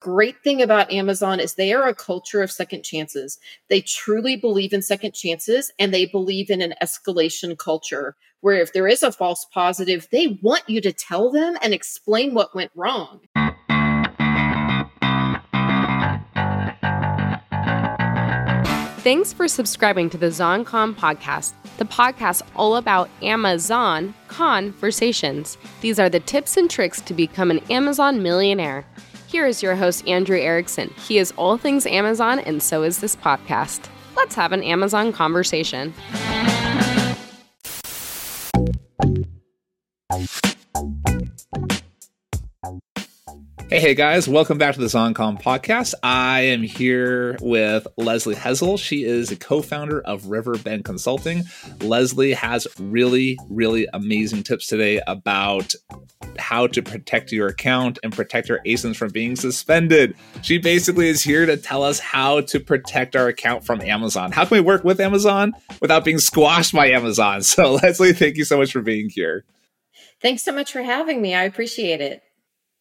great thing about Amazon is they are a culture of second chances. They truly believe in second chances and they believe in an escalation culture where if there is a false positive, they want you to tell them and explain what went wrong. Thanks for subscribing to the ZonCon podcast, the podcast all about Amazon conversations. These are the tips and tricks to become an Amazon millionaire. Here is your host, Andrew Erickson. He is all things Amazon, and so is this podcast. Let's have an Amazon conversation. Hey, hey guys, welcome back to the ZonCon podcast. I am here with Lesley Hensell. She is a co founder of Riverbend Consulting. Lesley has really, really amazing tips today about how to protect your account and protect your ASINs from being suspended. She basically is here to tell us how to protect our account from Amazon. How can we work with Amazon without being squashed by Amazon? So, Lesley, thank you so much for being here. Thanks so much for having me. I appreciate it.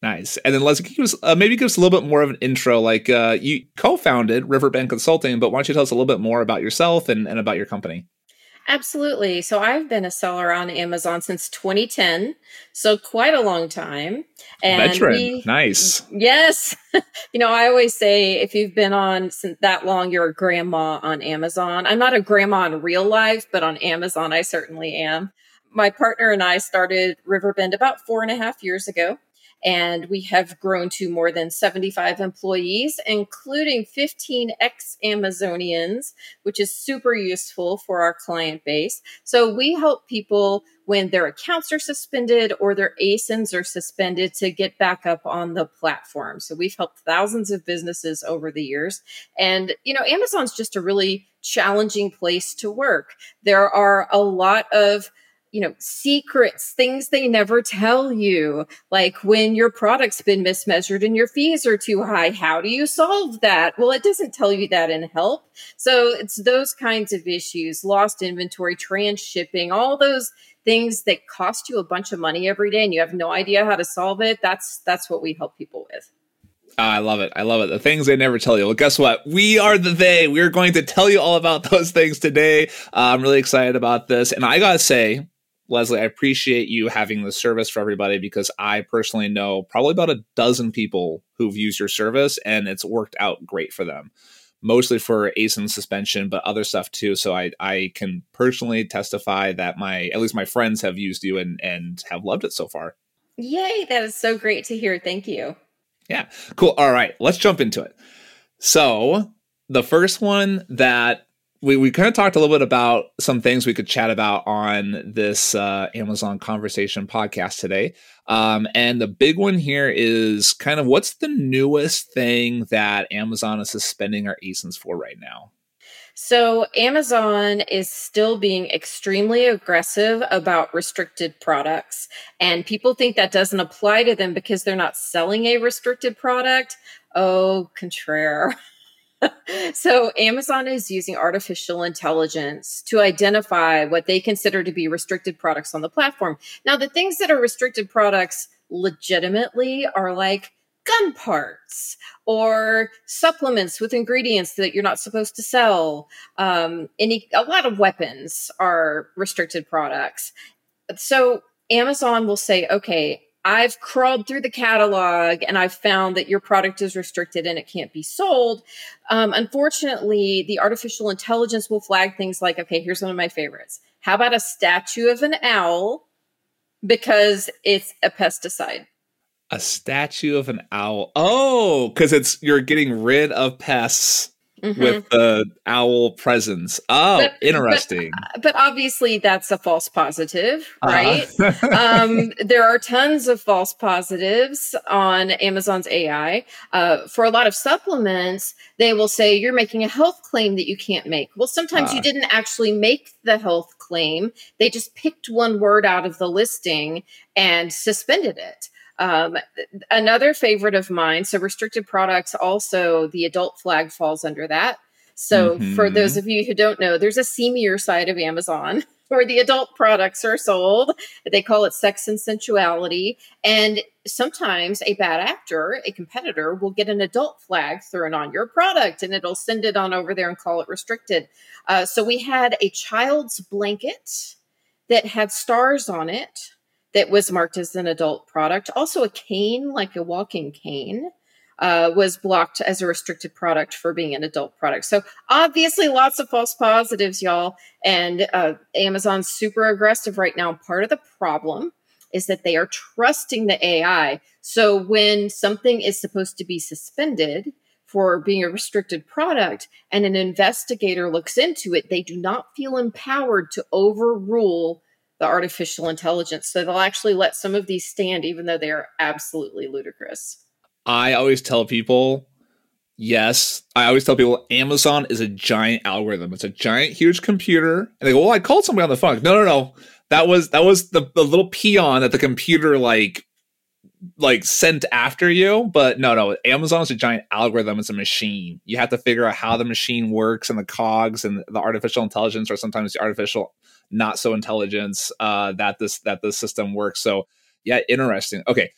Nice. And then Lesley, give us, uh, maybe give us a little bit more of an intro. Like uh, you co-founded Riverbend Consulting, but why don't you tell us a little bit more about yourself and, and about your company? Absolutely. So I've been a seller on Amazon since 2010, so quite a long time. And Veteran, we, nice. Yes, you know I always say if you've been on that long, you're a grandma on Amazon. I'm not a grandma in real life, but on Amazon, I certainly am. My partner and I started Riverbend about four and a half years ago and we have grown to more than 75 employees, including 15 ex Amazonians, which is super useful for our client base. So we help people when their accounts are suspended or their ASINs are suspended to get back up on the platform. So we've helped thousands of businesses over the years. And, you know, Amazon's just a really challenging place to work. There are a lot of you know, secrets, things they never tell you, like when your product's been mismeasured and your fees are too high. How do you solve that? Well, it doesn't tell you that in help. So it's those kinds of issues, lost inventory, transshipping, all those things that cost you a bunch of money every day and you have no idea how to solve it. That's, that's what we help people with. Ah, I love it. I love it. The things they never tell you. Well, guess what? We are the they. We're going to tell you all about those things today. Uh, I'm really excited about this. And I got to say, Lesley, I appreciate you having the service for everybody because I personally know probably about a dozen people who've used your service and it's worked out great for them. Mostly for ASIN suspension, but other stuff too. So I, I can personally testify that my at least my friends have used you and and have loved it so far. Yay, that is so great to hear. Thank you. Yeah. Cool. All right, let's jump into it. So the first one that we, we kind of talked a little bit about some things we could chat about on this uh, Amazon conversation podcast today. Um, and the big one here is kind of what's the newest thing that Amazon is suspending our ASINs for right now? So, Amazon is still being extremely aggressive about restricted products. And people think that doesn't apply to them because they're not selling a restricted product. Oh, contraire. so Amazon is using artificial intelligence to identify what they consider to be restricted products on the platform. Now, the things that are restricted products legitimately are like gun parts or supplements with ingredients that you're not supposed to sell. Um, any a lot of weapons are restricted products. So Amazon will say, okay, I've crawled through the catalog and I've found that your product is restricted and it can't be sold. Um, unfortunately, the artificial intelligence will flag things like, okay, here's one of my favorites. How about a statue of an owl because it's a pesticide? A statue of an owl. Oh, because it's you're getting rid of pests mm-hmm. with the owl presence. Oh, but, interesting. But, but, obviously, that's a false positive, uh-huh. right? Uh-huh. um, there are tons of false positives on Amazon's AI. Uh, for a lot of supplements, they will say you're making a health claim that you can't make. Well, sometimes uh. you didn't actually make the health claim, they just picked one word out of the listing and suspended it. Um, another favorite of mine, so restricted products, also the adult flag falls under that. So, mm-hmm. for those of you who don't know, there's a seamier side of Amazon where the adult products are sold. They call it sex and sensuality. And sometimes a bad actor, a competitor, will get an adult flag thrown on your product and it'll send it on over there and call it restricted. Uh, so we had a child's blanket that had stars on it that was marked as an adult product. Also, a cane, like a walking cane uh, was blocked as a restricted product for being an adult product. So obviously, lots of false positives, y'all. And uh, Amazon's super aggressive right now. Part of the problem is that they are trusting the AI. So when something is supposed to be suspended for being a restricted product and an investigator looks into it, they do not feel empowered to overrule the artificial intelligence. So they'll actually let some of these stand, even though they are absolutely ludicrous. I always tell people, yes, I always tell people Amazon is a giant algorithm. It's a giant, huge computer. And they go, well, I called somebody on the phone. No, no, no. That was that was the, the little peon that the computer like like sent after you. But no, no, Amazon is a giant algorithm. It's a machine. You have to figure out how the machine works and the cogs and the artificial intelligence, or sometimes the artificial not so intelligence uh, that this that the system works. So yeah, interesting. Okay.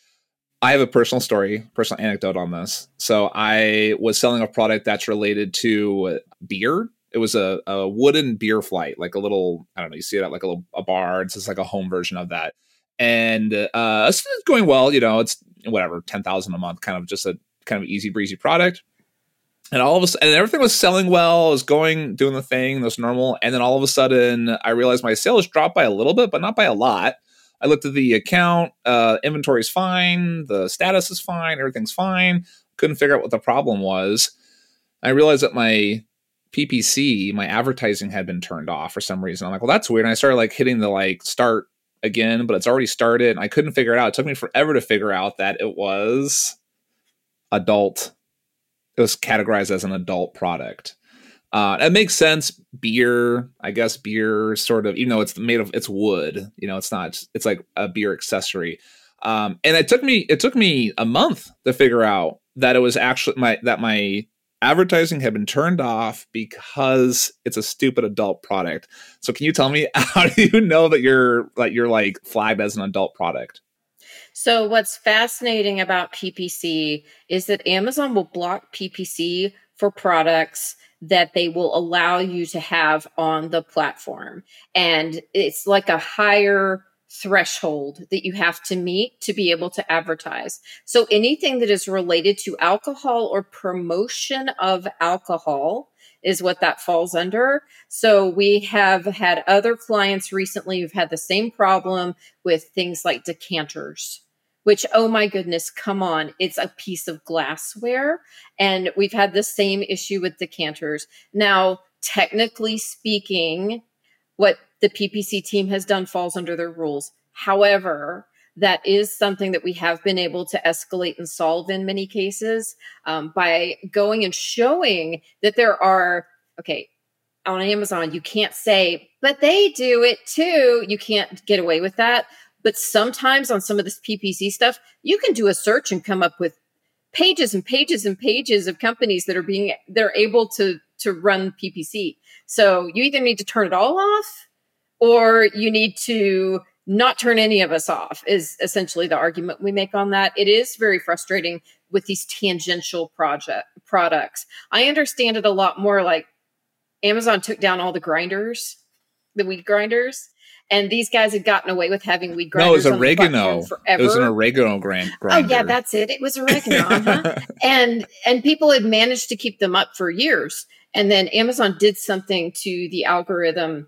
I have a personal story, personal anecdote on this. So I was selling a product that's related to beer. It was a, a wooden beer flight, like a little, I don't know, you see it at like a little a bar. It's just like a home version of that. And uh, it's going well, you know, it's whatever, 10,000 a month, kind of just a kind of easy breezy product. And all of a sudden, everything was selling well, was going, doing the thing, that's normal. And then all of a sudden, I realized my sales dropped by a little bit, but not by a lot I looked at the account. Uh, inventory is fine. The status is fine. Everything's fine. Couldn't figure out what the problem was. I realized that my PPC, my advertising had been turned off for some reason. I'm like, well, that's weird. And I started like hitting the like start again, but it's already started. And I couldn't figure it out. It took me forever to figure out that it was adult. It was categorized as an adult product. Uh, it makes sense. Beer, I guess, beer sort of, even though it's made of it's wood. You know, it's not. It's like a beer accessory. Um, and it took me it took me a month to figure out that it was actually my that my advertising had been turned off because it's a stupid adult product. So can you tell me how do you know that you're like you're like flagged as an adult product? So what's fascinating about PPC is that Amazon will block PPC for products that they will allow you to have on the platform. And it's like a higher threshold that you have to meet to be able to advertise. So anything that is related to alcohol or promotion of alcohol is what that falls under. So we have had other clients recently who've had the same problem with things like decanters which, oh my goodness, come on, it's a piece of glassware. And we've had the same issue with decanters. Now, technically speaking, what the PPC team has done falls under their rules. However, that is something that we have been able to escalate and solve in many cases um, by going and showing that there are, okay, on Amazon, you can't say, but they do it too. You can't get away with that. But sometimes on some of this PPC stuff, you can do a search and come up with pages and pages and pages of companies that are being they're able to to run PPC. So you either need to turn it all off or you need to not turn any of us off is essentially the argument we make on that. It is very frustrating with these tangential project products. I understand it a lot more like Amazon took down all the grinders, the weed grinders, and these guys had gotten away with having weed grinders. No, it was oregano. Forever. It was an oregano grind. Grinder. Oh yeah, that's it. It was oregano, uh-huh. and and people had managed to keep them up for years. And then Amazon did something to the algorithm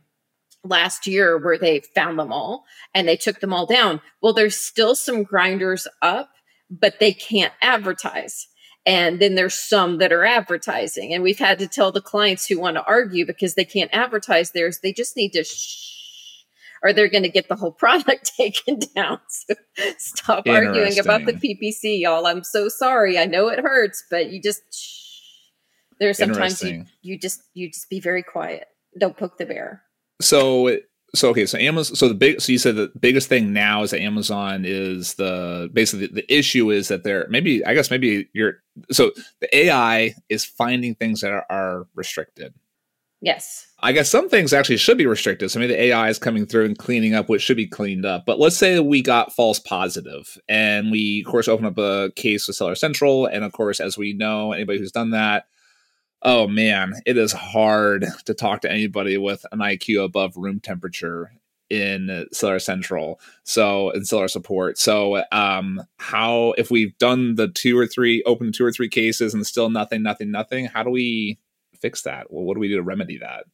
last year where they found them all and they took them all down. Well, there's still some grinders up, but they can't advertise. And then there's some that are advertising. And we've had to tell the clients who want to argue because they can't advertise theirs, they just need to shh or they're going to get the whole product taken down. So stop arguing about the PPC, y'all. I'm so sorry. I know it hurts, but you just there's sometimes you, you just you just be very quiet. Don't poke the bear. So so okay, so Amazon. So the big. So you said the biggest thing now is that Amazon is the basically the, the issue is that they're maybe I guess maybe you're so the AI is finding things that are, are restricted Yes. I guess some things actually should be restricted. So maybe the AI is coming through and cleaning up what should be cleaned up. But let's say we got false positive and we, of course, open up a case with Seller Central. And of course, as we know, anybody who's done that, oh man, it is hard to talk to anybody with an IQ above room temperature in Seller Central. So in Seller Support. So um how if we've done the two or three open two or three cases and still nothing, nothing, nothing, how do we fix that? Well, what do we do to remedy that?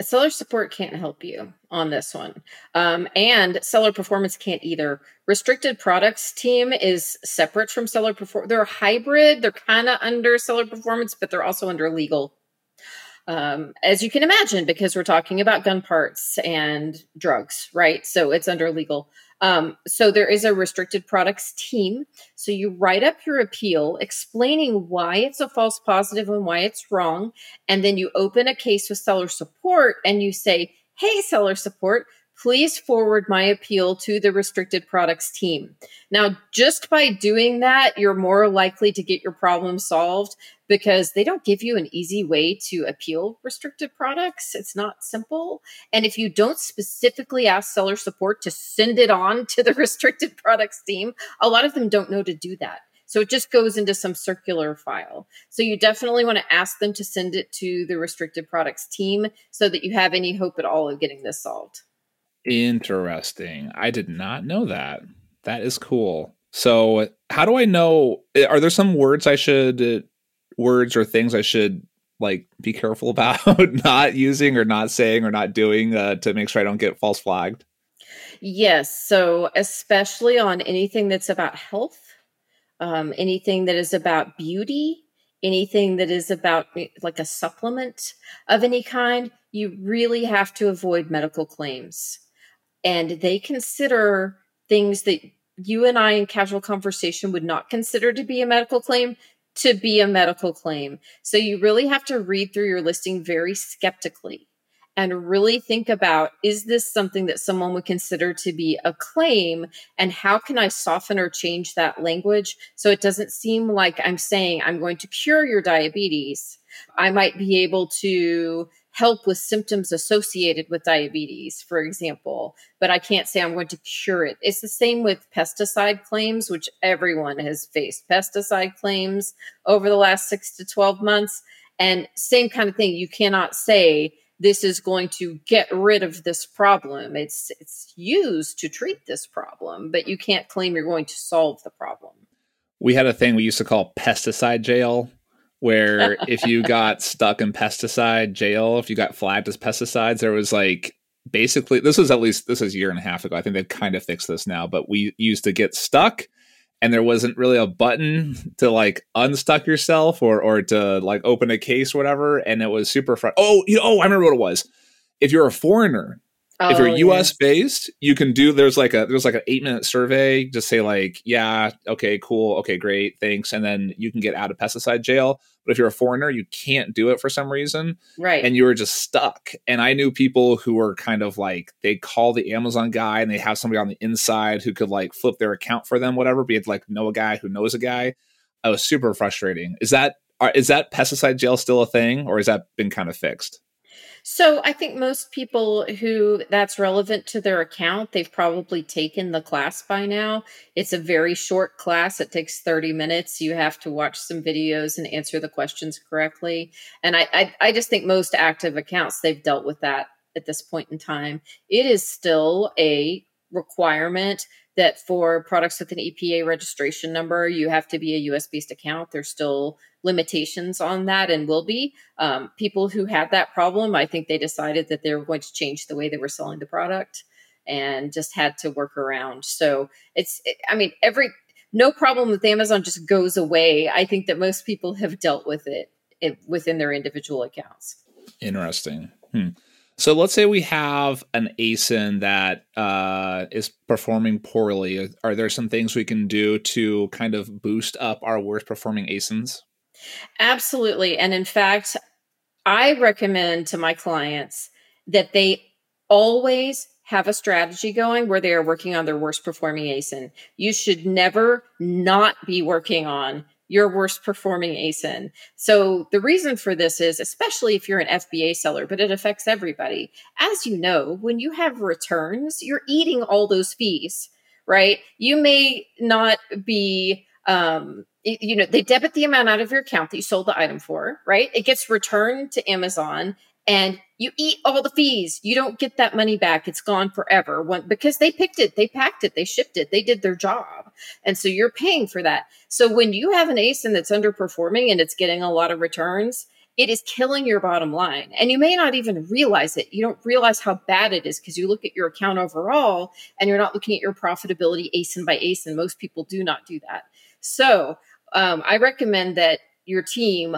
Seller support can't help you on this one. Um, and seller performance can't either. Restricted products team is separate from seller performance. They're hybrid. They're kind of under seller performance, but they're also under legal um, as you can imagine, because we're talking about gun parts and drugs, right? So it's under legal. Um, so there is a restricted products team. So you write up your appeal explaining why it's a false positive and why it's wrong. And then you open a case with seller support and you say, Hey, seller support, please forward my appeal to the restricted products team. Now, just by doing that, you're more likely to get your problem solved because they don't give you an easy way to appeal restricted products. It's not simple. And if you don't specifically ask seller support to send it on to the restricted products team, a lot of them don't know to do that. So it just goes into some circular file. So you definitely want to ask them to send it to the restricted products team so that you have any hope at all of getting this solved. Interesting. I did not know that. That is cool. So, how do I know? Eh, are there some words I should, uh, words or things I should like be careful about not using or not saying or not doing uh, to make sure I don't get false flagged? Yes. So, especially on anything that's about health, um, anything that is about beauty, anything that is about eh, like a supplement of any kind, you really have to avoid medical claims and they consider things that you and I in casual conversation would not consider to be a medical claim to be a medical claim. So you really have to read through your listing very skeptically and really think about is this something that someone would consider to be a claim and how can I soften or change that language so it doesn't seem like I'm saying I'm going to cure your diabetes. I might be able to help with symptoms associated with diabetes, for example, but I can't say I'm going to cure it. It's the same with pesticide claims, which everyone has faced pesticide claims over the last six to 12 months. And same kind of thing. You cannot say this is going to get rid of this problem. It's it's used to treat this problem, but you can't claim you're going to solve the problem. We had a thing we used to call pesticide jail where if you got stuck in pesticide jail, if you got flagged as pesticides, there was like basically this was at least this was a year and a half ago. I think they've kind of fixed this now, but we used to get stuck and there wasn't really a button to like unstuck yourself or or to like open a case or whatever and it was super fun. oh you know, oh i remember what it was if you're a foreigner Oh, if you're oh, US yes. based, you can do there's like a there's like an eight minute survey. Just say like, yeah, okay, cool, okay, great, thanks, and then you can get out of pesticide jail. But if you're a foreigner, you can't do it for some reason, right? And you were just stuck. And I knew people who were kind of like they call the Amazon guy and they have somebody on the inside who could like flip their account for them, whatever. Be it like know a guy who knows a guy. It was super frustrating. Is that is that pesticide jail still a thing, or has that been kind of fixed? So I think most people who that's relevant to their account, they've probably taken the class by now. It's a very short class. It takes 30 minutes. You have to watch some videos and answer the questions correctly. And I, I, I just think most active accounts, they've dealt with that at this point in time. It is still a requirement that for products with an EPA registration number, you have to be a US based account. There's still limitations on that and will be. Um, people who had that problem, I think they decided that they were going to change the way they were selling the product and just had to work around. So it's, I mean, every, no problem with Amazon just goes away. I think that most people have dealt with it, it within their individual accounts. Interesting. Hmm. So let's say we have an ASIN that uh, is performing poorly. Are there some things we can do to kind of boost up our worst performing ASINs? Absolutely. And in fact, I recommend to my clients that they always have a strategy going where they are working on their worst performing ASIN. You should never not be working on your worst performing ASIN. So the reason for this is, especially if you're an FBA seller, but it affects everybody. As you know, when you have returns, you're eating all those fees, right? You may not be, um, you know, they debit the amount out of your account that you sold the item for, right? It gets returned to Amazon and you eat all the fees. You don't get that money back. It's gone forever when, because they picked it, they packed it, they shipped it, they did their job. And so you're paying for that. So when you have an ASIN that's underperforming and it's getting a lot of returns, it is killing your bottom line. And you may not even realize it. You don't realize how bad it is because you look at your account overall and you're not looking at your profitability ASIN by ASIN. Most people do not do that. So um, I recommend that your team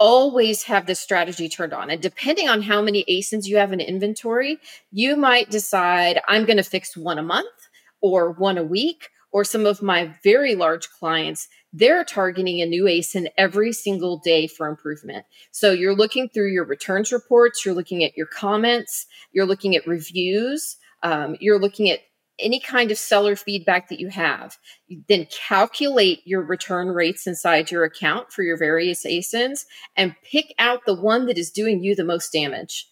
always have this strategy turned on. And depending on how many ASINs you have in inventory, you might decide I'm going to fix one a month or one a week. Or some of my very large clients, they're targeting a new ASIN every single day for improvement. So you're looking through your returns reports, you're looking at your comments, you're looking at reviews, um, you're looking at any kind of seller feedback that you have. You then calculate your return rates inside your account for your various ASINs and pick out the one that is doing you the most damage.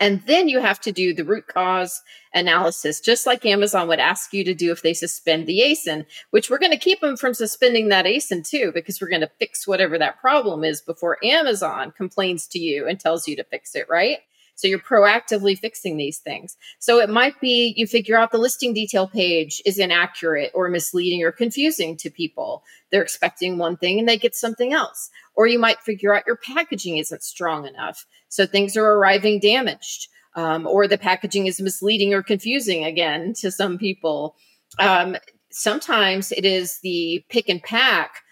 And then you have to do the root cause analysis, just like Amazon would ask you to do if they suspend the ASIN, which we're going to keep them from suspending that ASIN too, because we're going to fix whatever that problem is before Amazon complains to you and tells you to fix it, right? So you're proactively fixing these things. So it might be you figure out the listing detail page is inaccurate or misleading or confusing to people. They're expecting one thing and they get something else. Or you might figure out your packaging isn't strong enough. So things are arriving damaged. Um, or the packaging is misleading or confusing again to some people. Um, sometimes it is the pick and pack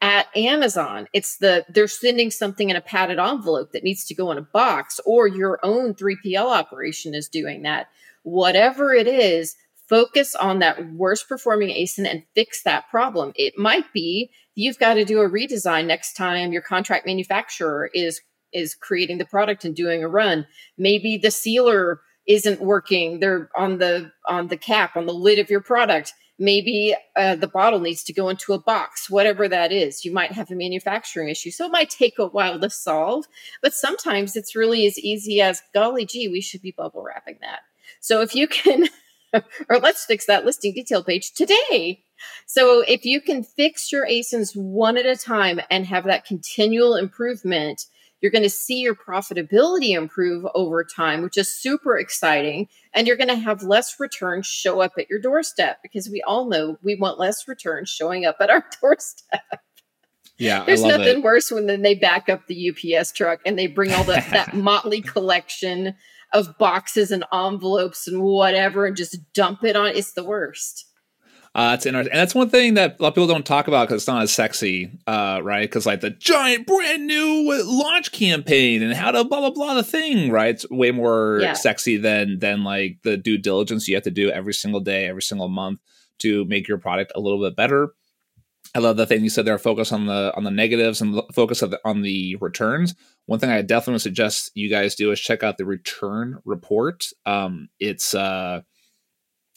at Amazon. It's the they're sending something in a padded envelope that needs to go in a box, or your own 3PL operation is doing that. Whatever it is, focus on that worst performing ASIN and fix that problem. It might be you've got to do a redesign next time your contract manufacturer is is creating the product and doing a run. Maybe the sealer isn't working. They're on the on the cap on the lid of your product maybe uh, the bottle needs to go into a box whatever that is. You might have a manufacturing issue so it might take a while to solve but sometimes it's really as easy as golly gee we should be bubble wrapping that. So if you can or let's fix that listing detail page today. So if you can fix your asins one at a time and have that continual improvement you're going to see your profitability improve over time, which is super exciting. And you're going to have less returns show up at your doorstep because we all know we want less returns showing up at our doorstep. Yeah, there's nothing it. worse when then they back up the UPS truck and they bring all the, that motley collection of boxes and envelopes and whatever and just dump it on. It's the worst. Uh, it's interesting, and that's one thing that a lot of people don't talk about because it's not as sexy, uh, right? Because like the giant brand new launch campaign and how to blah blah blah the thing, right? It's way more yeah. sexy than than like the due diligence you have to do every single day, every single month to make your product a little bit better. I love the thing you said there. Focus on the on the negatives and focus the, on the returns. One thing I definitely suggest you guys do is check out the return report. Um, it's uh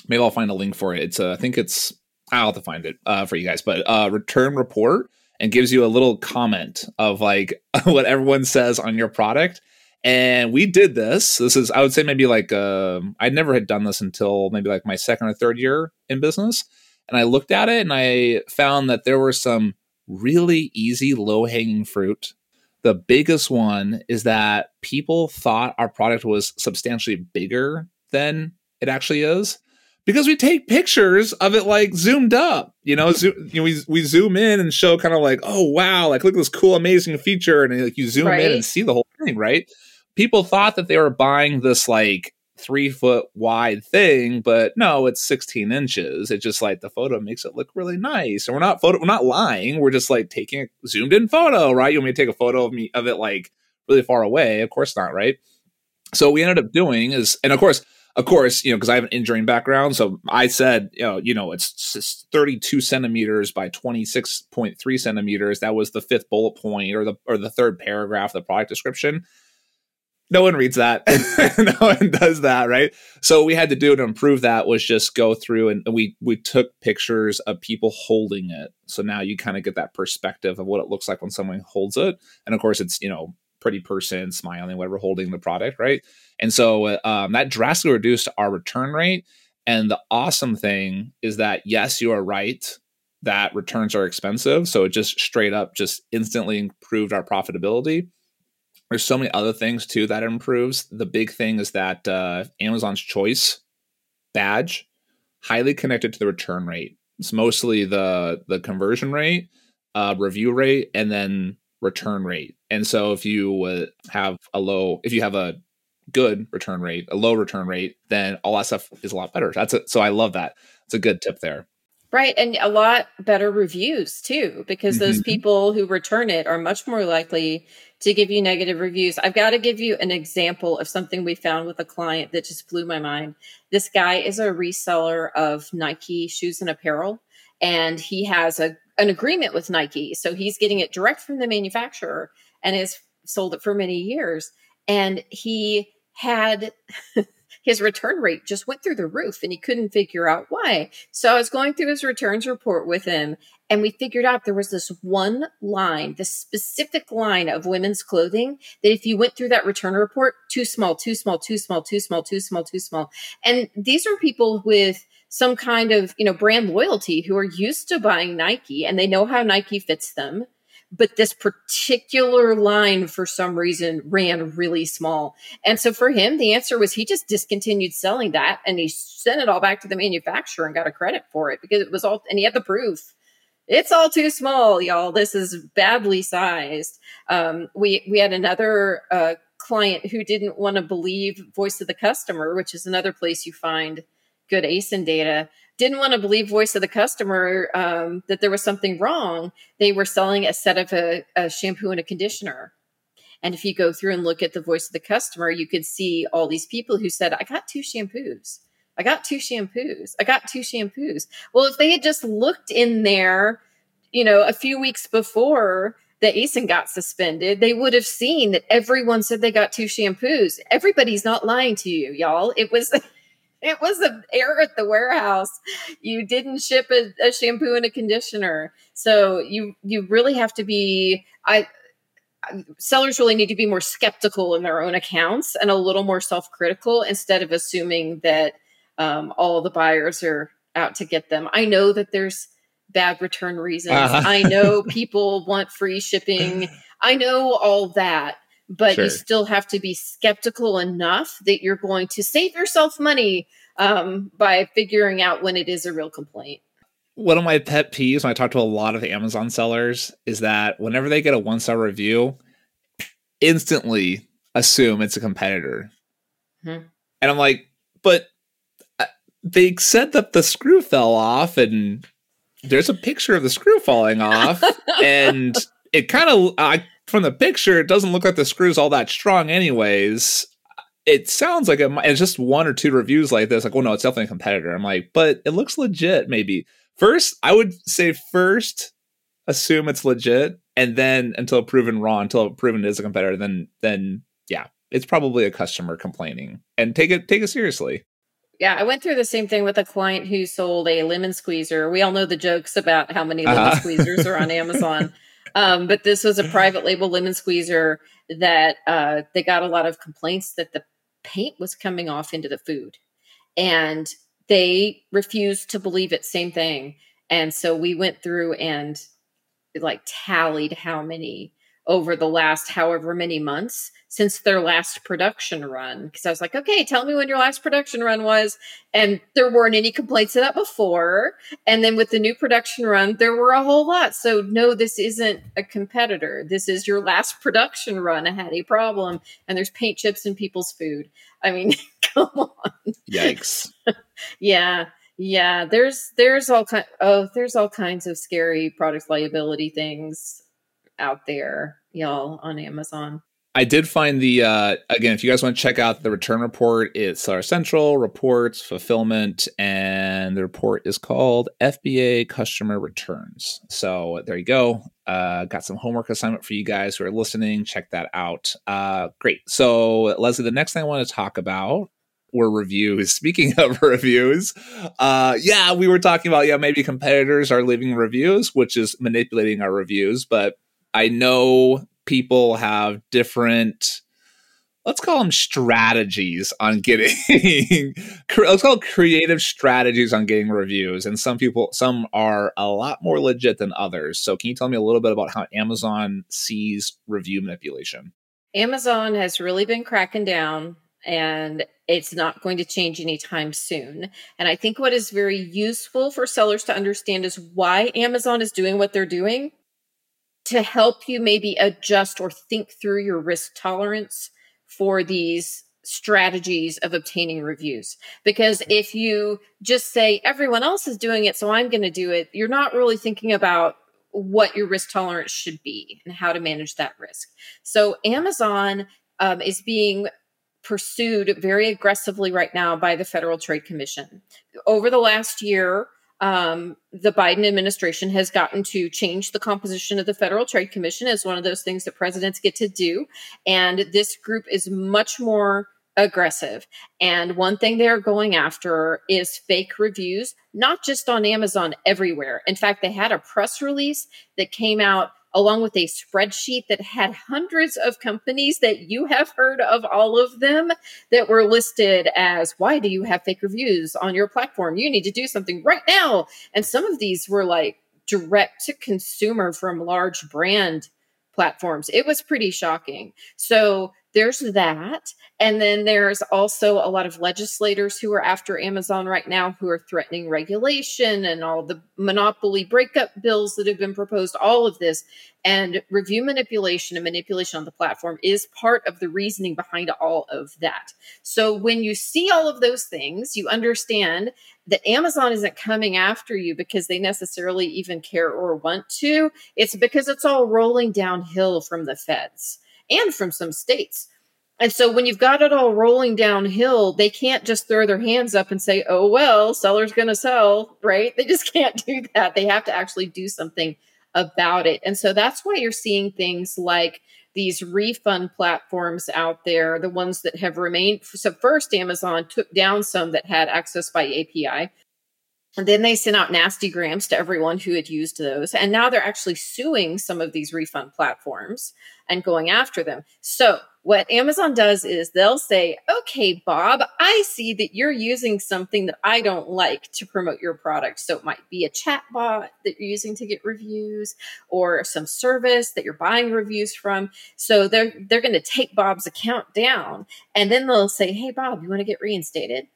maybe I'll find a link for it. It's uh, I think it's I'll have to find it uh, for you guys, but uh, return report and gives you a little comment of like what everyone says on your product. And we did this. This is I would say maybe like uh, I never had done this until maybe like my second or third year in business. And I looked at it and I found that there were some really easy low hanging fruit. The biggest one is that people thought our product was substantially bigger than it actually is because we take pictures of it like zoomed up. You know, zo- you know we we zoom in and show kind of like, oh wow, like look at this cool, amazing feature, and like you zoom right. in and see the whole thing, right? People thought that they were buying this like three foot wide thing, but no, it's 16 inches. It's just like the photo makes it look really nice. And we're not photo, we're not lying. We're just like taking a zoomed in photo, right? You want me to take a photo of me of it like really far away? Of course not, right? So what we ended up doing is, and of course, of course, you know, because I have an engineering background, so I said, you know, you know, it's 32 centimeters by 26.3 centimeters. That was the fifth bullet point or the or the third paragraph of the product description. no one reads that. no one does that, right? So we had to do to improve that was just go through and we we took pictures of people holding it. So now you kind of get that perspective of what it looks like when someone holds it. And of course, it's you know pretty person smiling, whatever, holding the product, right? And so um, that drastically reduced our return rate. And the awesome thing is that yes, you are right that returns are expensive. So it just straight up just instantly improved our profitability there's so many other things too that improves. The big thing is that uh, Amazon's Choice badge highly connected to the return rate. It's mostly the the conversion rate, uh, review rate, and then return rate. And so if you uh, have a low, if you have a good return rate, a low return rate, then all that stuff is a lot better. That's it. So I love that. It's a good tip there. Right. And a lot better reviews too, because those mm-hmm. people who return it are much more likely to give you negative reviews. I've got to give you an example of something we found with a client that just blew my mind. This guy is a reseller of Nike shoes and apparel, and he has a, an agreement with Nike. So he's getting it direct from the manufacturer and has sold it for many years. And he had his return rate just went through the roof and he couldn't figure out why. So I was going through his returns report with him and we figured out there was this one line, this specific line of women's clothing that if you went through that return report, too small, too small, too small, too small, too small, too small. And these are people with some kind of, you know, brand loyalty who are used to buying Nike and they know how Nike fits them but this particular line for some reason ran really small. And so for him, the answer was he just discontinued selling that and he sent it all back to the manufacturer and got a credit for it because it was all, and he had the proof. It's all too small, y'all. This is badly sized. Um, we we had another uh, client who didn't want to believe voice of the customer, which is another place you find good ASIN data didn't want to believe voice of the customer um, that there was something wrong they were selling a set of a, a, shampoo and a conditioner and if you go through and look at the voice of the customer you could see all these people who said i got two shampoos i got two shampoos i got two shampoos well if they had just looked in there you know a few weeks before the ASIN got suspended, they would have seen that everyone said they got two shampoos. Everybody's not lying to you, y'all. It was it was an error at the warehouse. You didn't ship a, a, shampoo and a conditioner. So you you really have to be I sellers really need to be more skeptical in their own accounts and a little more self-critical instead of assuming that um, all the buyers are out to get them. I know that there's bad return reasons. Uh-huh. I know people want free shipping. I know all that but sure. you still have to be skeptical enough that you're going to save yourself money um, by figuring out when it is a real complaint. One of my pet peeves when I talk to a lot of Amazon sellers is that whenever they get a one star review, instantly assume it's a competitor. Hmm. And I'm like, but uh, they said that the screw fell off and there's a picture of the screw falling off and it kind of I from the picture, it doesn't look like the screw's all that strong, anyways. It sounds like it it's just one or two reviews like this, like, well, no, it's definitely a competitor. I'm like, but it looks legit, maybe. First, I would say first assume it's legit, and then until proven wrong, until proven it is a competitor, then then yeah, it's probably a customer complaining. And take it take it seriously. Yeah, I went through the same thing with a client who sold a lemon squeezer. We all know the jokes about how many lemon uh-huh. squeezers are on Amazon. Um, but this was a private label lemon squeezer that uh, they got a lot of complaints that the paint was coming off into the food. And they refused to believe it. Same thing. And so we went through and like tallied how many over the last however many months since their last production run. Because I was like, okay, tell me when your last production run was. And there weren't any complaints of that before. And then with the new production run, there were a whole lot. So, no, this isn't a competitor. This is your last production run. I had a problem, and there's paint chips in people's food. I mean, come on. Yikes. yeah. Yeah, there's there's all kind oh there's all kinds of scary product liability things out there, y'all, on Amazon. I did find the uh, again. If you guys want to check out the return report, it's Seller Central reports, fulfillment, and and the report is called FBA Customer Returns. So there you go. Uh, got some homework assignment for you guys who are listening. Check that out. Uh, great. So, Lesley, the next thing I want to talk about were reviews. Speaking of reviews, uh, yeah, we were talking about, yeah, maybe competitors are leaving reviews, which is manipulating our reviews. But I know people have different let's call them strategies on getting let's call creative strategies on getting reviews and some people some are a lot more legit than others so can you tell me a little bit about how amazon sees review manipulation amazon has really been cracking down and it's not going to change anytime soon. And I think what is very useful for sellers to understand is why Amazon is doing what they're doing to help you maybe adjust or think through your risk tolerance for these strategies of obtaining reviews. Because if you just say everyone else is doing it, so I'm going to do it, you're not really thinking about what your risk tolerance should be and how to manage that risk. So Amazon um, is being pursued very aggressively right now by the Federal Trade Commission. Over the last year, um, the Biden administration has gotten to change the composition of the Federal Trade Commission as one of those things that presidents get to do. And this group is much more aggressive. And one thing they're going after is fake reviews, not just on Amazon, everywhere. In fact, they had a press release that came out along with a spreadsheet that had hundreds of companies that you have heard of all of them that were listed as why do you have fake reviews on your platform? You need to do something right now. And some of these were like direct to consumer from large brand platforms. It was pretty shocking. So there's that. And then there's also a lot of legislators who are after Amazon right now who are threatening regulation and all the monopoly breakup bills that have been proposed, all of this. And review manipulation and manipulation on the platform is part of the reasoning behind all of that. So when you see all of those things, you understand that Amazon isn't coming after you because they necessarily even care or want to. It's because it's all rolling downhill from the feds and from some states. And so when you've got it all rolling downhill, they can't just throw their hands up and say, oh, well, seller's going to sell, right? They just can't do that. They have to actually do something about it. And so that's why you're seeing things like these refund platforms out there, the ones that have remained. So, first, Amazon took down some that had access by API. And then they sent out nasty grams to everyone who had used those. And now they're actually suing some of these refund platforms and going after them. So, what Amazon does is they'll say, okay, Bob, I see that you're using something that I don't like to promote your product. So, it might be a chat bot that you're using to get reviews or some service that you're buying reviews from. So, they're, they're going to take Bob's account down and then they'll say, hey, Bob, you want to get reinstated?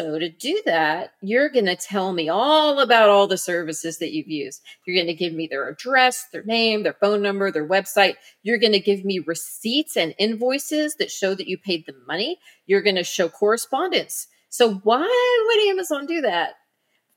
So to do that, you're going to tell me all about all the services that you've used. You're going to give me their address, their name, their phone number, their website. You're going to give me receipts and invoices that show that you paid the money. You're going to show correspondence. So why would Amazon do that?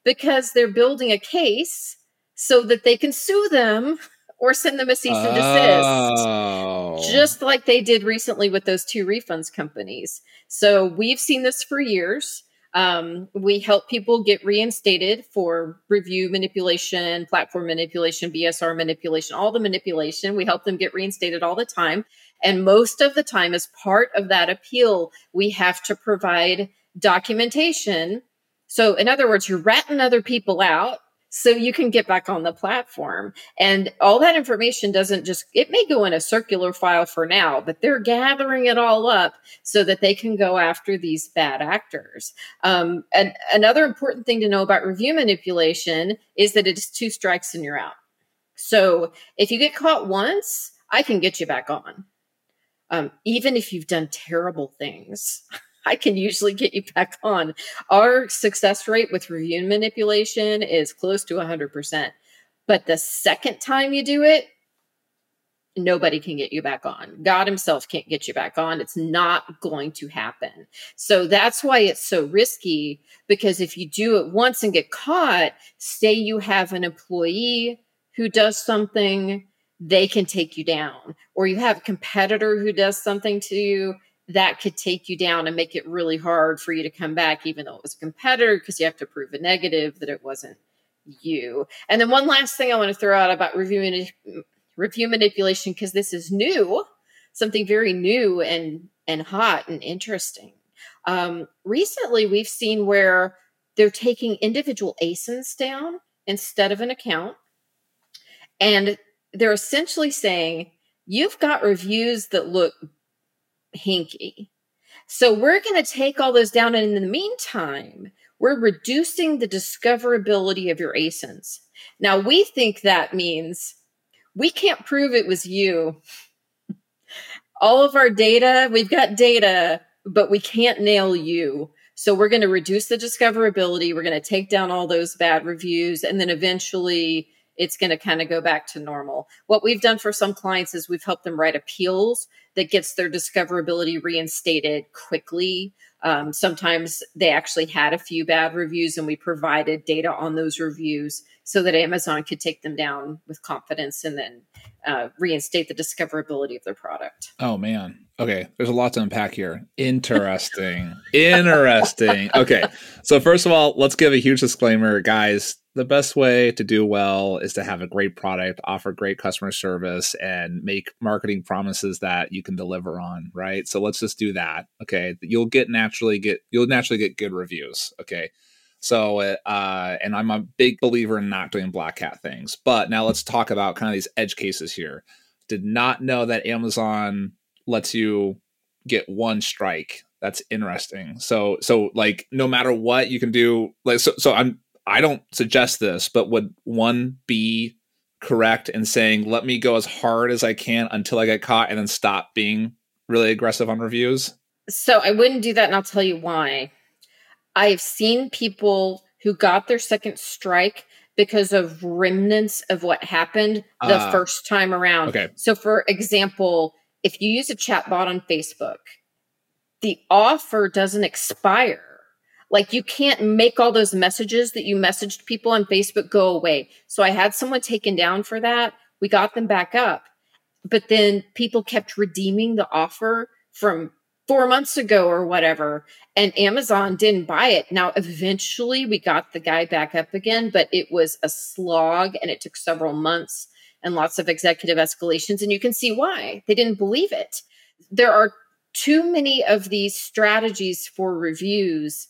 Because they're building a case so that they can sue them or send them a cease and desist. Oh. Just like they did recently with those two refunds companies. So we've seen this for years. Um, we help people get reinstated for review manipulation, platform manipulation, BSR manipulation, all the manipulation. We help them get reinstated all the time. And most of the time, as part of that appeal, we have to provide documentation. So, in other words, you're ratting other people out so you can get back on the platform. And all that information doesn't just, it may go in a circular file for now, but they're gathering it all up so that they can go after these bad actors. Um, and another important thing to know about review manipulation is that it's two strikes and you're out. So if you get caught once, I can get you back on. Um, even if you've done terrible things. I can usually get you back on. Our success rate with review manipulation is close to 100%. But the second time you do it, nobody can get you back on. God Himself can't get you back on. It's not going to happen. So that's why it's so risky because if you do it once and get caught, say you have an employee who does something, they can take you down, or you have a competitor who does something to you that could take you down and make it really hard for you to come back, even though it was a competitor, because you have to prove a negative that it wasn't you. And then one last thing I want to throw out about review review manipulation, because this is new, something very new and and hot and interesting. Um, recently, we've seen where they're taking individual ASINs down instead of an account, and they're essentially saying you've got reviews that look hinky. So we're going to take all those down. And in the meantime, we're reducing the discoverability of your ASINs. Now, we think that means we can't prove it was you. all of our data, we've got data, but we can't nail you. So we're going to reduce the discoverability. We're going to take down all those bad reviews. And then eventually it's going to kind of go back to normal. What we've done for some clients is we've helped them write appeals that gets their discoverability reinstated quickly. Um, sometimes they actually had a few bad reviews and we provided data on those reviews so that Amazon could take them down with confidence and then uh, reinstate the discoverability of their product. Oh, man. Okay. There's a lot to unpack here. Interesting. Interesting. Okay. So, first of all, let's give a huge disclaimer, guys the best way to do well is to have a great product, offer great customer service, and make marketing promises that you can deliver on. Right. So let's just do that. Okay. You'll get naturally get you'll naturally get good reviews. Okay. So, uh, and I'm a big believer in not doing black hat things. But now let's talk about kind of these edge cases here. Did not know that Amazon lets you get one strike. That's interesting. So, so like no matter what you can do, like so. So I'm I don't suggest this, but would one be correct in saying, let me go as hard as I can until I get caught and then stop being really aggressive on reviews? So I wouldn't do that, and I'll tell you why. I've seen people who got their second strike because of remnants of what happened the uh, first time around. Okay. So, for example, if you use a chatbot on Facebook, the offer doesn't expire like you can't make all those messages that you messaged people on Facebook go away. So I had someone taken down for that. We got them back up. But then people kept redeeming the offer from four months ago or whatever. And Amazon didn't buy it. Now, eventually we got the guy back up again, but it was a slog and it took several months and lots of executive escalations. And you can see why they didn't believe it. There are too many of these strategies for reviews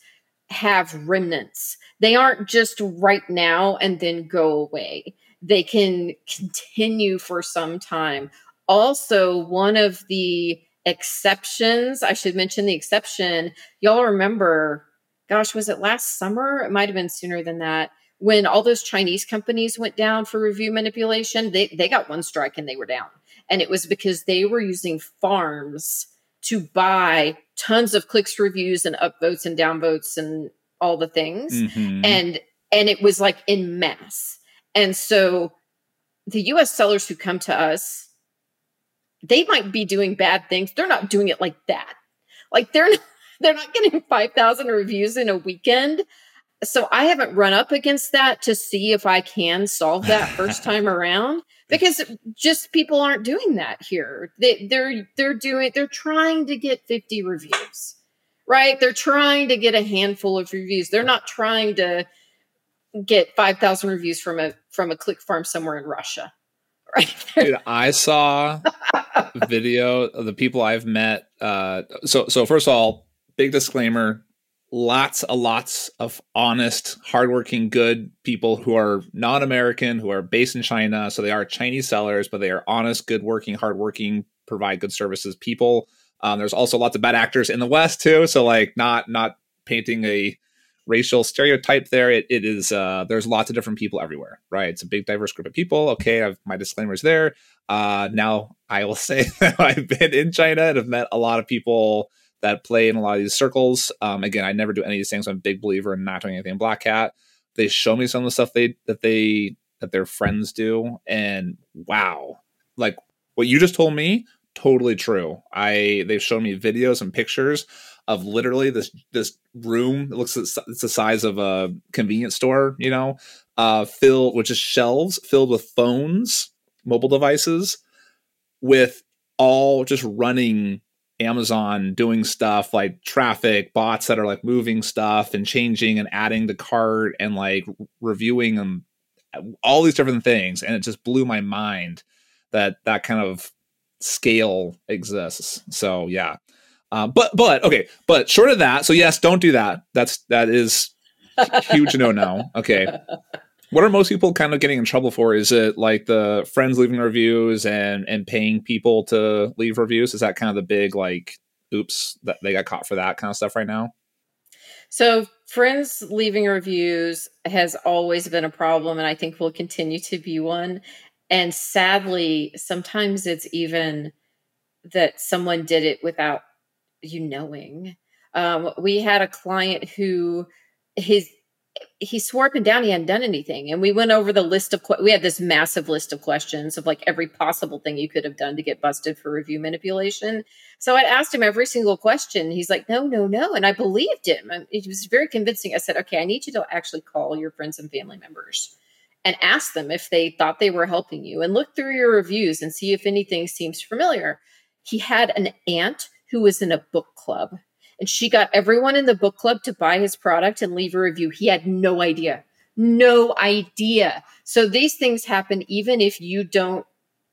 have remnants. They aren't just right now and then go away. They can continue for some time. Also, one of the exceptions, I should mention the exception, y'all remember, gosh, was it last summer? It might have been sooner than that. When all those Chinese companies went down for review manipulation, they, they got one strike and they were down. And it was because they were using farms to buy tons of clicks, reviews, and upvotes and downvotes and all the things. Mm-hmm. And and it was like in mass. And so the US sellers who come to us, they might be doing bad things. They're not doing it like that. Like they're not, they're not getting 5,000 reviews in a weekend. So I haven't run up against that to see if I can solve that first time around because just people aren't doing that here. They, they're they're doing they're trying to get 50 reviews, right? They're trying to get a handful of reviews. They're not trying to get 5,000 reviews from a from a click farm somewhere in Russia. Right. Dude, I saw video of the people I've met. Uh, so so first of all, big disclaimer lots a lots of honest hardworking good people who are non-american who are based in china so they are chinese sellers but they are honest good working hardworking provide good services people um, there's also lots of bad actors in the west too so like not not painting a racial stereotype there it, it is uh, there's lots of different people everywhere right it's a big diverse group of people okay I've, my disclaimers there uh, now i will say that i've been in china and have met a lot of people that play in a lot of these circles. Um, again, I never do any of these things. I'm a big believer in not doing anything Black Hat. They show me some of the stuff they that they that their friends do, and wow, like what you just told me, totally true. I they've shown me videos and pictures of literally this this room. It looks it's the size of a convenience store, you know, uh, filled with just shelves filled with phones, mobile devices, with all just running Amazon doing stuff like traffic bots that are like moving stuff and changing and adding the cart and like reviewing them all these different things. And it just blew my mind that that kind of scale exists. So yeah uh, but but okay but short of that so yes don't do that that's that is huge no no okay what are most people kind of getting in trouble for? Is it like the friends leaving reviews and and paying people to leave reviews? Is that kind of the big like oops that they got caught for that kind of stuff right now? So friends leaving reviews has always been a problem and I think will continue to be one. And sadly, sometimes it's even that someone did it without you knowing. Um, we had a client who his he swore up and down he hadn't done anything. And we went over the list of, we had this massive list of questions of like every possible thing you could have done to get busted for review manipulation. So I asked him every single question. He's like, no, no, no. And I believed him. It was very convincing. I said, okay, I need you to actually call your friends and family members and ask them if they thought they were helping you and look through your reviews and see if anything seems familiar. He had an aunt who was in a book club and she got everyone in the book club to buy his product and leave a review. He had no idea. No idea. So these things happen even if you don't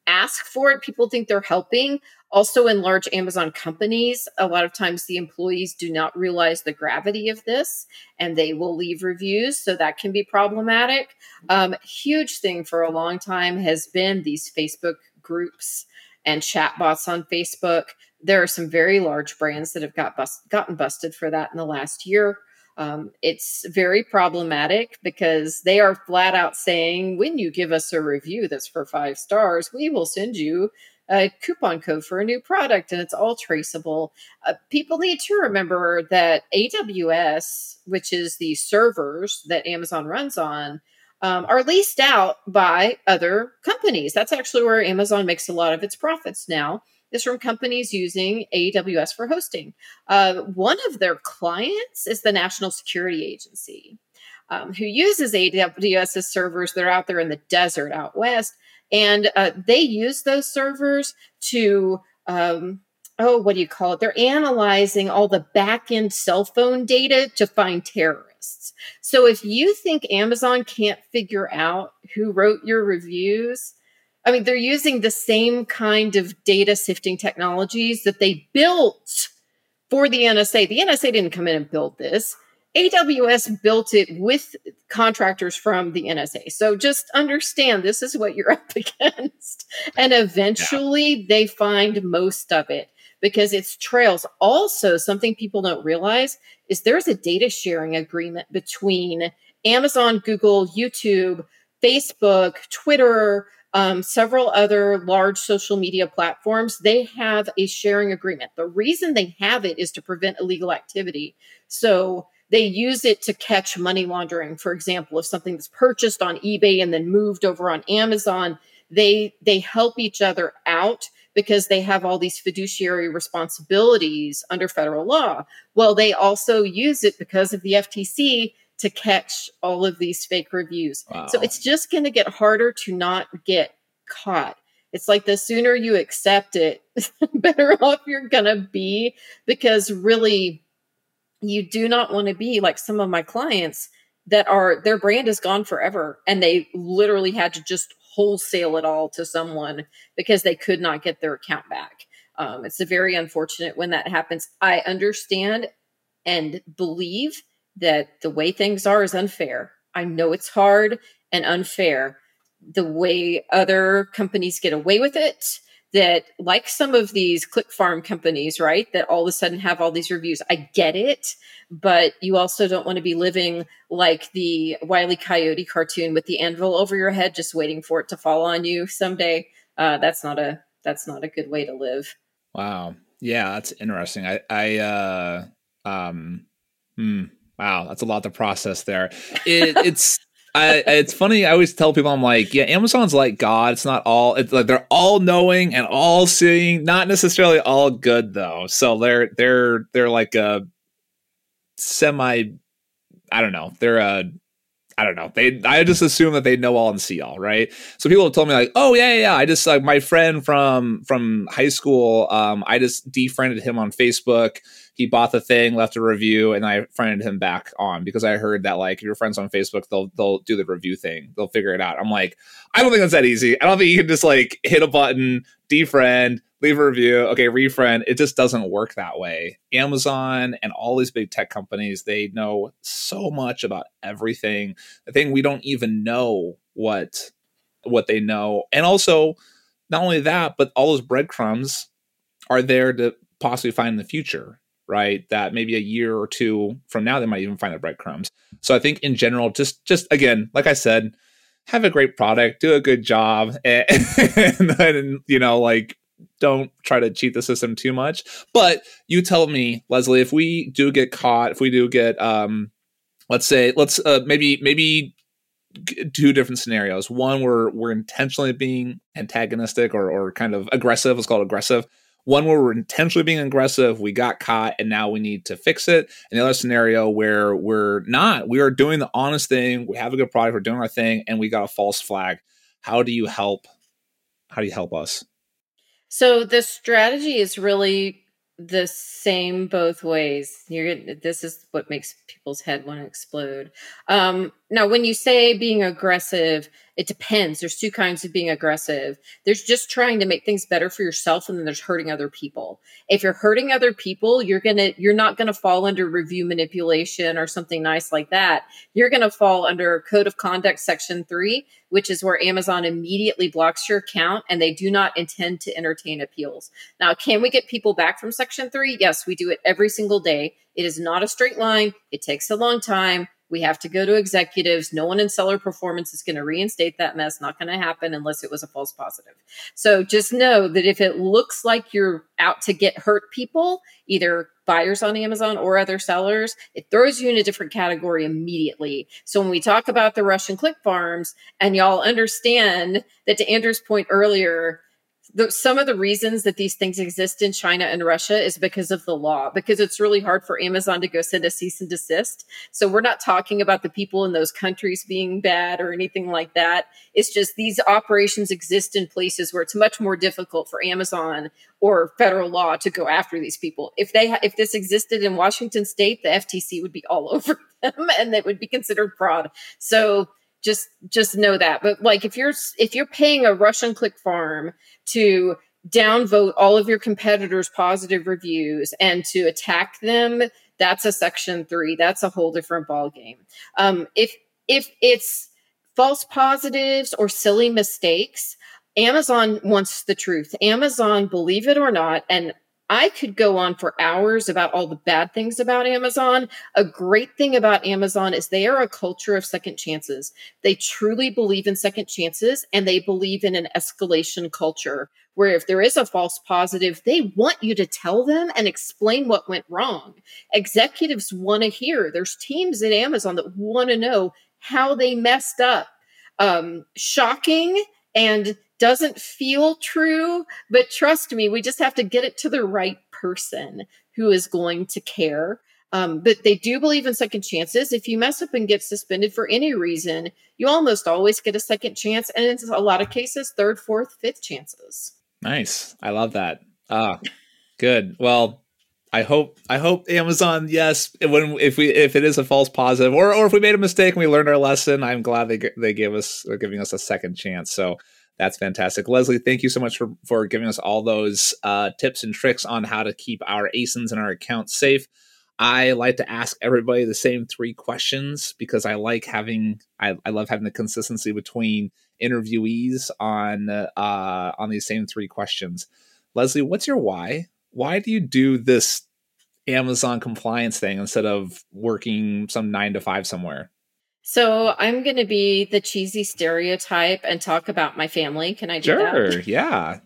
ask for it. People think they're helping. Also, in large Amazon companies, a lot of times the employees do not realize the gravity of this and they will leave reviews. So that can be problematic. Um, huge thing for a long time has been these Facebook groups and chatbots on Facebook there are some very large brands that have got gotten busted for that in the last year. Um, it's very problematic because they are flat out saying, when you give us a review that's for five stars, we will send you a coupon code for a new product and it's all traceable. Uh, people need to remember that AWS, which is the servers that Amazon runs on, um, are leased out by other companies. That's actually where Amazon makes a lot of its profits now is from companies using AWS for hosting. Uh, one of their clients is the National Security Agency, um, who uses AWS servers. They're out there in the desert out west, and uh, they use those servers to. Um, oh, what do you call it? They're analyzing all the back end cell phone data to find terrorists. So if you think Amazon can't figure out who wrote your reviews, I mean, they're using the same kind of data sifting technologies that they built for the NSA. The NSA didn't come in and build this. AWS built it with contractors from the NSA. So just understand this is what you're up against. And eventually yeah. they find most of it because it's trails. Also, something people don't realize is there's a data sharing agreement between Amazon, Google, YouTube, Facebook, Twitter, um, several other large social media platforms, they have a sharing agreement. The reason they have it is to prevent illegal activity. So they use it to catch money laundering. For example, if something is purchased on eBay and then moved over on Amazon, they they help each other out because they have all these fiduciary responsibilities under federal law. Well, they also use it because of the FTC to catch all of these fake reviews. Wow. So it's just going to get harder to not get caught. It's like the sooner you accept it, better off you're going to be because really you do not want to be like some of my clients that are their brand is gone forever and they literally had to just wholesale it all to someone because they could not get their account back. Um, it's very unfortunate when that happens. I understand and believe that the way things are is unfair. I know it's hard and unfair. The way other companies get away with it, that like some of these click farm companies, right, that all of a sudden have all these reviews. I get it, but you also don't want to be living like the Wiley Coyote cartoon with the anvil over your head, just waiting for it to fall on you someday. Uh, that's not a that's not a good way to live. Wow. Yeah, that's interesting. I I uh um hmm Wow, that's a lot to process there. It, it's I, it's funny. I always tell people, I'm like, yeah, Amazon's like God. It's not all. It's like they're all knowing and all seeing, not necessarily all good though. So they're they're they're like a semi. I don't know. They're a I don't know. They I just assume that they know all and see all, right? So people have told me like, oh yeah, yeah. I just like my friend from from high school. Um, I just defriended him on Facebook. He bought the thing, left a review, and I friended him back on because I heard that like your friends on Facebook, they'll they'll do the review thing. They'll figure it out. I'm like, I don't think that's that easy. I don't think you can just like hit a button, defriend, leave a review, okay, refriend. It just doesn't work that way. Amazon and all these big tech companies, they know so much about everything. The thing we don't even know what what they know. And also, not only that, but all those breadcrumbs are there to possibly find in the future, right? That maybe a year or two from now they might even find the breadcrumbs. So I think in general, just just again, like I said, have a great product, do a good job, and, and then you know, like don't try to cheat the system too much. But you tell me, Lesley, if we do get caught, if we do get, um, let's say, let's uh, maybe maybe two different scenarios. One where we're intentionally being antagonistic or or kind of aggressive. Let's call it aggressive. One where we're intentionally being aggressive, we got caught, and now we need to fix it. And the other scenario where we're not, we are doing the honest thing, we have a good product, we're doing our thing, and we got a false flag. How do you help? How do you help us? So the strategy is really the same both ways. You're this is what makes people's head want to explode. Um, now, when you say being aggressive, it depends. There's two kinds of being aggressive. There's just trying to make things better for yourself, and then there's hurting other people. If you're hurting other people, you're gonna you're not gonna fall under review manipulation or something nice like that. You're gonna fall under Code of Conduct Section Three, which is where Amazon immediately blocks your account and they do not intend to entertain appeals. Now, can we get people back from Section 3? Yes, we do it every single day. It is not a straight line, it takes a long time. We have to go to executives. No one in seller performance is going to reinstate that mess. Not going to happen unless it was a false positive. So just know that if it looks like you're out to get hurt people, either buyers on Amazon or other sellers, it throws you in a different category immediately. So when we talk about the Russian click farms and y'all understand that to Andrew's point earlier, the, some of the reasons that these things exist in China and Russia is because of the law, because it's really hard for Amazon to go send a cease and desist. So we're not talking about the people in those countries being bad or anything like that. It's just these operations exist in places where it's much more difficult for Amazon or federal law to go after these people. If they ha- if this existed in Washington state, the FTC would be all over them and it would be considered fraud. So just just know that. But like if you're if you're paying a russian click farm to downvote all of your competitors positive reviews and to attack them that's a section three. That's a whole different ball game um, if if it's false positives or silly mistakes amazon wants the truth. Amazon believe it or not and I could go on for hours about all the bad things about Amazon. A great thing about Amazon is they are a culture of second chances. They truly believe in second chances and they believe in an escalation culture where if there is a false positive, they want you to tell them and explain what went wrong. Executives want to hear. There's teams at Amazon that want to know how they messed up. Um, shocking and doesn't feel true, but trust me, we just have to get it to the right person who is going to care. Um, but they do believe in second chances. If you mess up and get suspended for any reason, you almost always get a second chance, and in a lot of cases, third, fourth, fifth chances. Nice, I love that. Ah, good. Well, I hope I hope Amazon, yes, when if we if it is a false positive, or or if we made a mistake and we learned our lesson, I'm glad they they gave us they're giving us a second chance. So that's fantastic. Lesley, thank you so much for, for giving us all those uh, tips and tricks on how to keep our ASINs and our accounts safe. I like to ask everybody the same three questions because I like having I, I love having the consistency between interviewees on uh, on these same three questions. Lesley, what's your why? Why do you do this Amazon compliance thing instead of working some nine to five somewhere? So I'm going to be the cheesy stereotype and talk about my family. Can I do sure, that? yeah.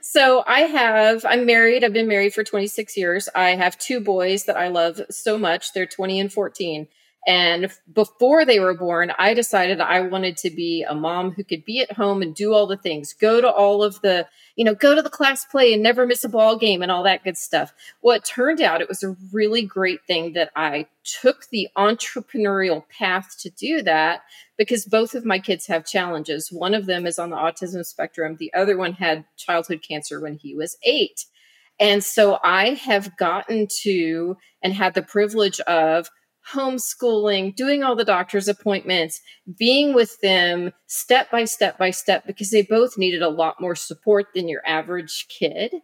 So I have, I'm married. I've been married for 26 years. I have two boys that I love so much. They're 20 and 14. And before they were born, I decided I wanted to be a mom who could be at home and do all the things, go to all of the, you know, go to the class play and never miss a ball game and all that good stuff. Well, it turned out it was a really great thing that I took the entrepreneurial path to do that because both of my kids have challenges. One of them is on the autism spectrum, the other one had childhood cancer when he was eight. And so I have gotten to and had the privilege of homeschooling, doing all the doctor's appointments, being with them step by step by step because they both needed a lot more support than your average kid.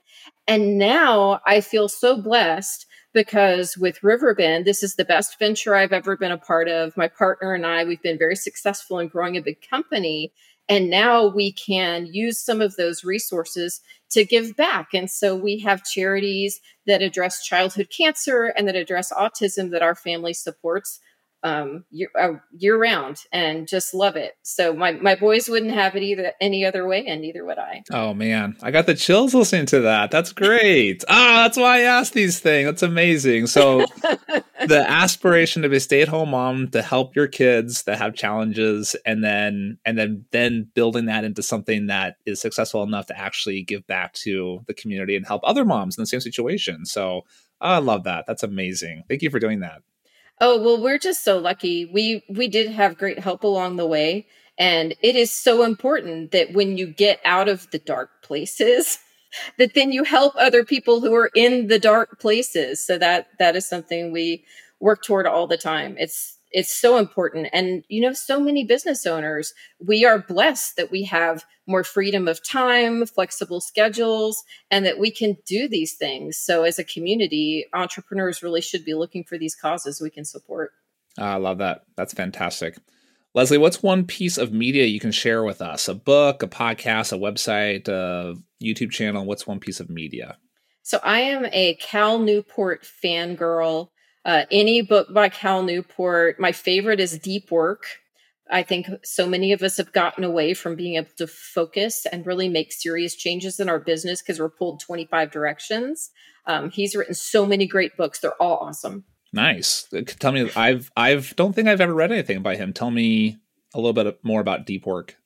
And now I feel so blessed because with Riverbend, this is the best venture I've ever been a part of. My partner and I, we've been very successful in growing a big company. And now we can use some of those resources to give back. And so we have charities that address childhood cancer and that address autism that our family supports um, year, uh, year round and just love it. So my, my boys wouldn't have it either any other way, and neither would I. Oh man, I got the chills listening to that. That's great. ah, that's why I asked these things. That's amazing. So the aspiration to be a stay-at-home mom to help your kids that have challenges, and then and then then building that into something that is successful enough to actually give back to the community and help other moms in the same situation. So I love that. That's amazing. Thank you for doing that. Oh, well, we're just so lucky. We we did have great help along the way, and it is so important that when you get out of the dark places, that then you help other people who are in the dark places. So that that is something we work toward all the time. It's it's so important. And, you know, so many business owners, we are blessed that we have more freedom of time, flexible schedules, and that we can do these things. So, as a community, entrepreneurs really should be looking for these causes we can support. Ah, I love that. That's fantastic. Lesley, what's one piece of media you can share with us? A book, a podcast, a website, a YouTube channel? What's one piece of media? So I am a Cal Newport fangirl. Uh, any book by Cal Newport. My favorite is Deep Work. I think so many of us have gotten away from being able to focus and really make serious changes in our business because we're pulled 25 directions. Um, he's written so many great books. They're all awesome. Nice. Uh, tell me, I've, I've, don't think I've ever read anything by him. Tell me a little bit more about Deep Work.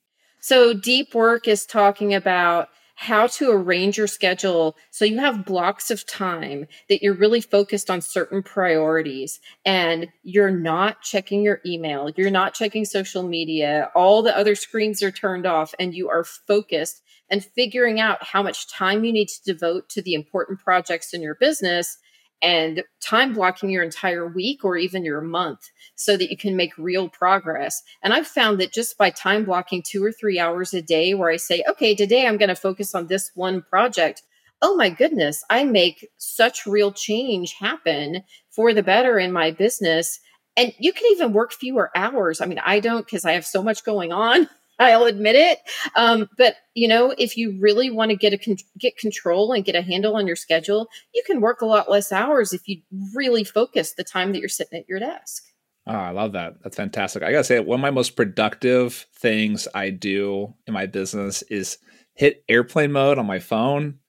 So, Deep Work is talking about how to arrange your schedule so you have blocks of time that you're really focused on certain priorities and you're not checking your email, you're not checking social media, all the other screens are turned off, and you are focused and figuring out how much time you need to devote to the important projects in your business and time blocking your entire week or even your month so that you can make real progress. And I've found that just by time blocking two or three hours a day, where I say, okay, today I'm going to focus on this one project. Oh my goodness, I make such real change happen for the better in my business. And you can even work fewer hours. I mean, I don't because I have so much going on. I'll admit it. Um, but you know, if you really want to get a con- get control and get a handle on your schedule, you can work a lot less hours if you really focus the time that you're sitting at your desk. Oh, I love that. That's fantastic. I gotta say, one of my most productive things I do in my business is hit airplane mode on my phone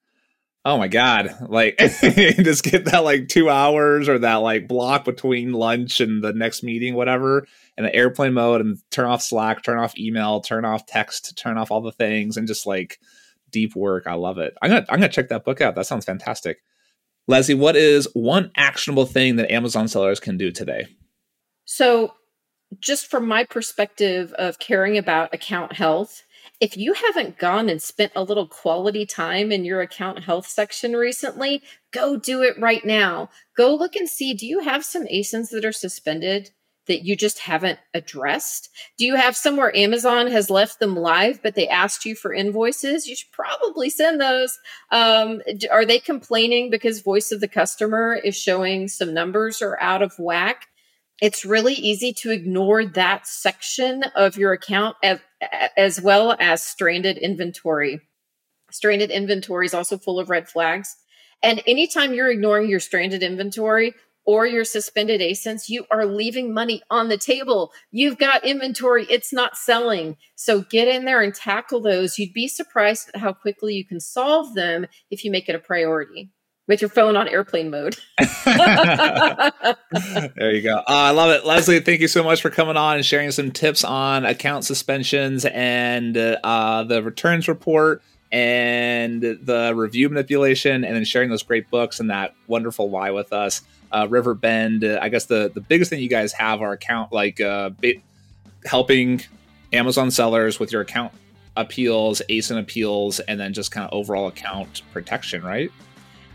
Oh my god! Like just get that like two hours or that like block between lunch and the next meeting, whatever, in the airplane mode, and turn off Slack, turn off email, turn off text, turn off all the things, and just like deep work. I love it. I'm gonna I'm gonna check that book out. That sounds fantastic. Lesley, what is one actionable thing that Amazon sellers can do today? So, just from my perspective of caring about account health if you haven't gone and spent a little quality time in your account health section recently, go do it right now. Go look and see do you have some ASINs that are suspended that you just haven't addressed? Do you have somewhere Amazon has left them live, but they asked you for invoices? You should probably send those. Um, are they complaining because voice of the customer is showing some numbers are out of whack? It's really easy to ignore that section of your account as, as well as stranded inventory. Stranded inventory is also full of red flags. And anytime you're ignoring your stranded inventory or your suspended ASINs, you are leaving money on the table. You've got inventory, it's not selling. So get in there and tackle those. You'd be surprised at how quickly you can solve them if you make it a priority. With your phone on airplane mode. there you go. Uh, I love it. Lesley, thank you so much for coming on and sharing some tips on account suspensions and uh, the returns report and the review manipulation and then sharing those great books and that wonderful why with us. Uh, Riverbend, uh, I guess the, the biggest thing you guys have are account like uh, helping Amazon sellers with your account appeals, ASIN appeals, and then just kind of overall account protection, right?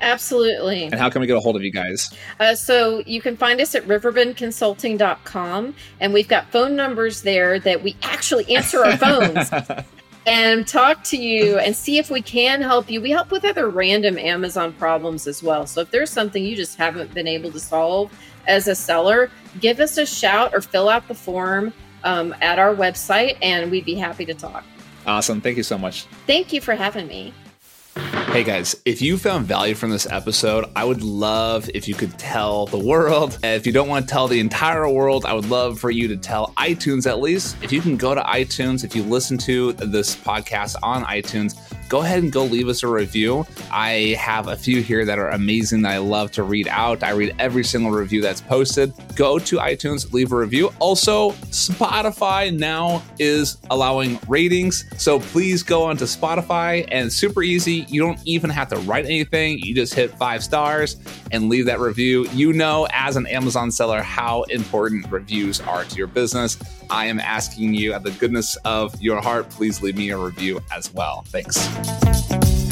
Absolutely. And how can we get a hold of you guys? Uh, so you can find us at riverbendconsulting.com, and we've got phone numbers there that we actually answer our phones and talk to you and see if we can help you. We help with other random Amazon problems as well. So if there's something you just haven't been able to solve as a seller, give us a shout or fill out the form um, at our website, and we'd be happy to talk. Awesome. Thank you so much. Thank you for having me. Hey guys, if you found value from this episode, I would love if you could tell the world. If you don't want to tell the entire world, I would love for you to tell iTunes at least. If you can go to iTunes, if you listen to this podcast on iTunes, go ahead and go leave us a review. I have a few here that are amazing that I love to read out. I read every single review that's posted. Go to iTunes, leave a review. Also, Spotify now is allowing ratings. So please go onto Spotify and super easy. You don't even have to write anything. You just hit five stars and leave that review. You know, as an Amazon seller, how important reviews are to your business. I am asking you, at the goodness of your heart, please leave me a review as well. Thanks.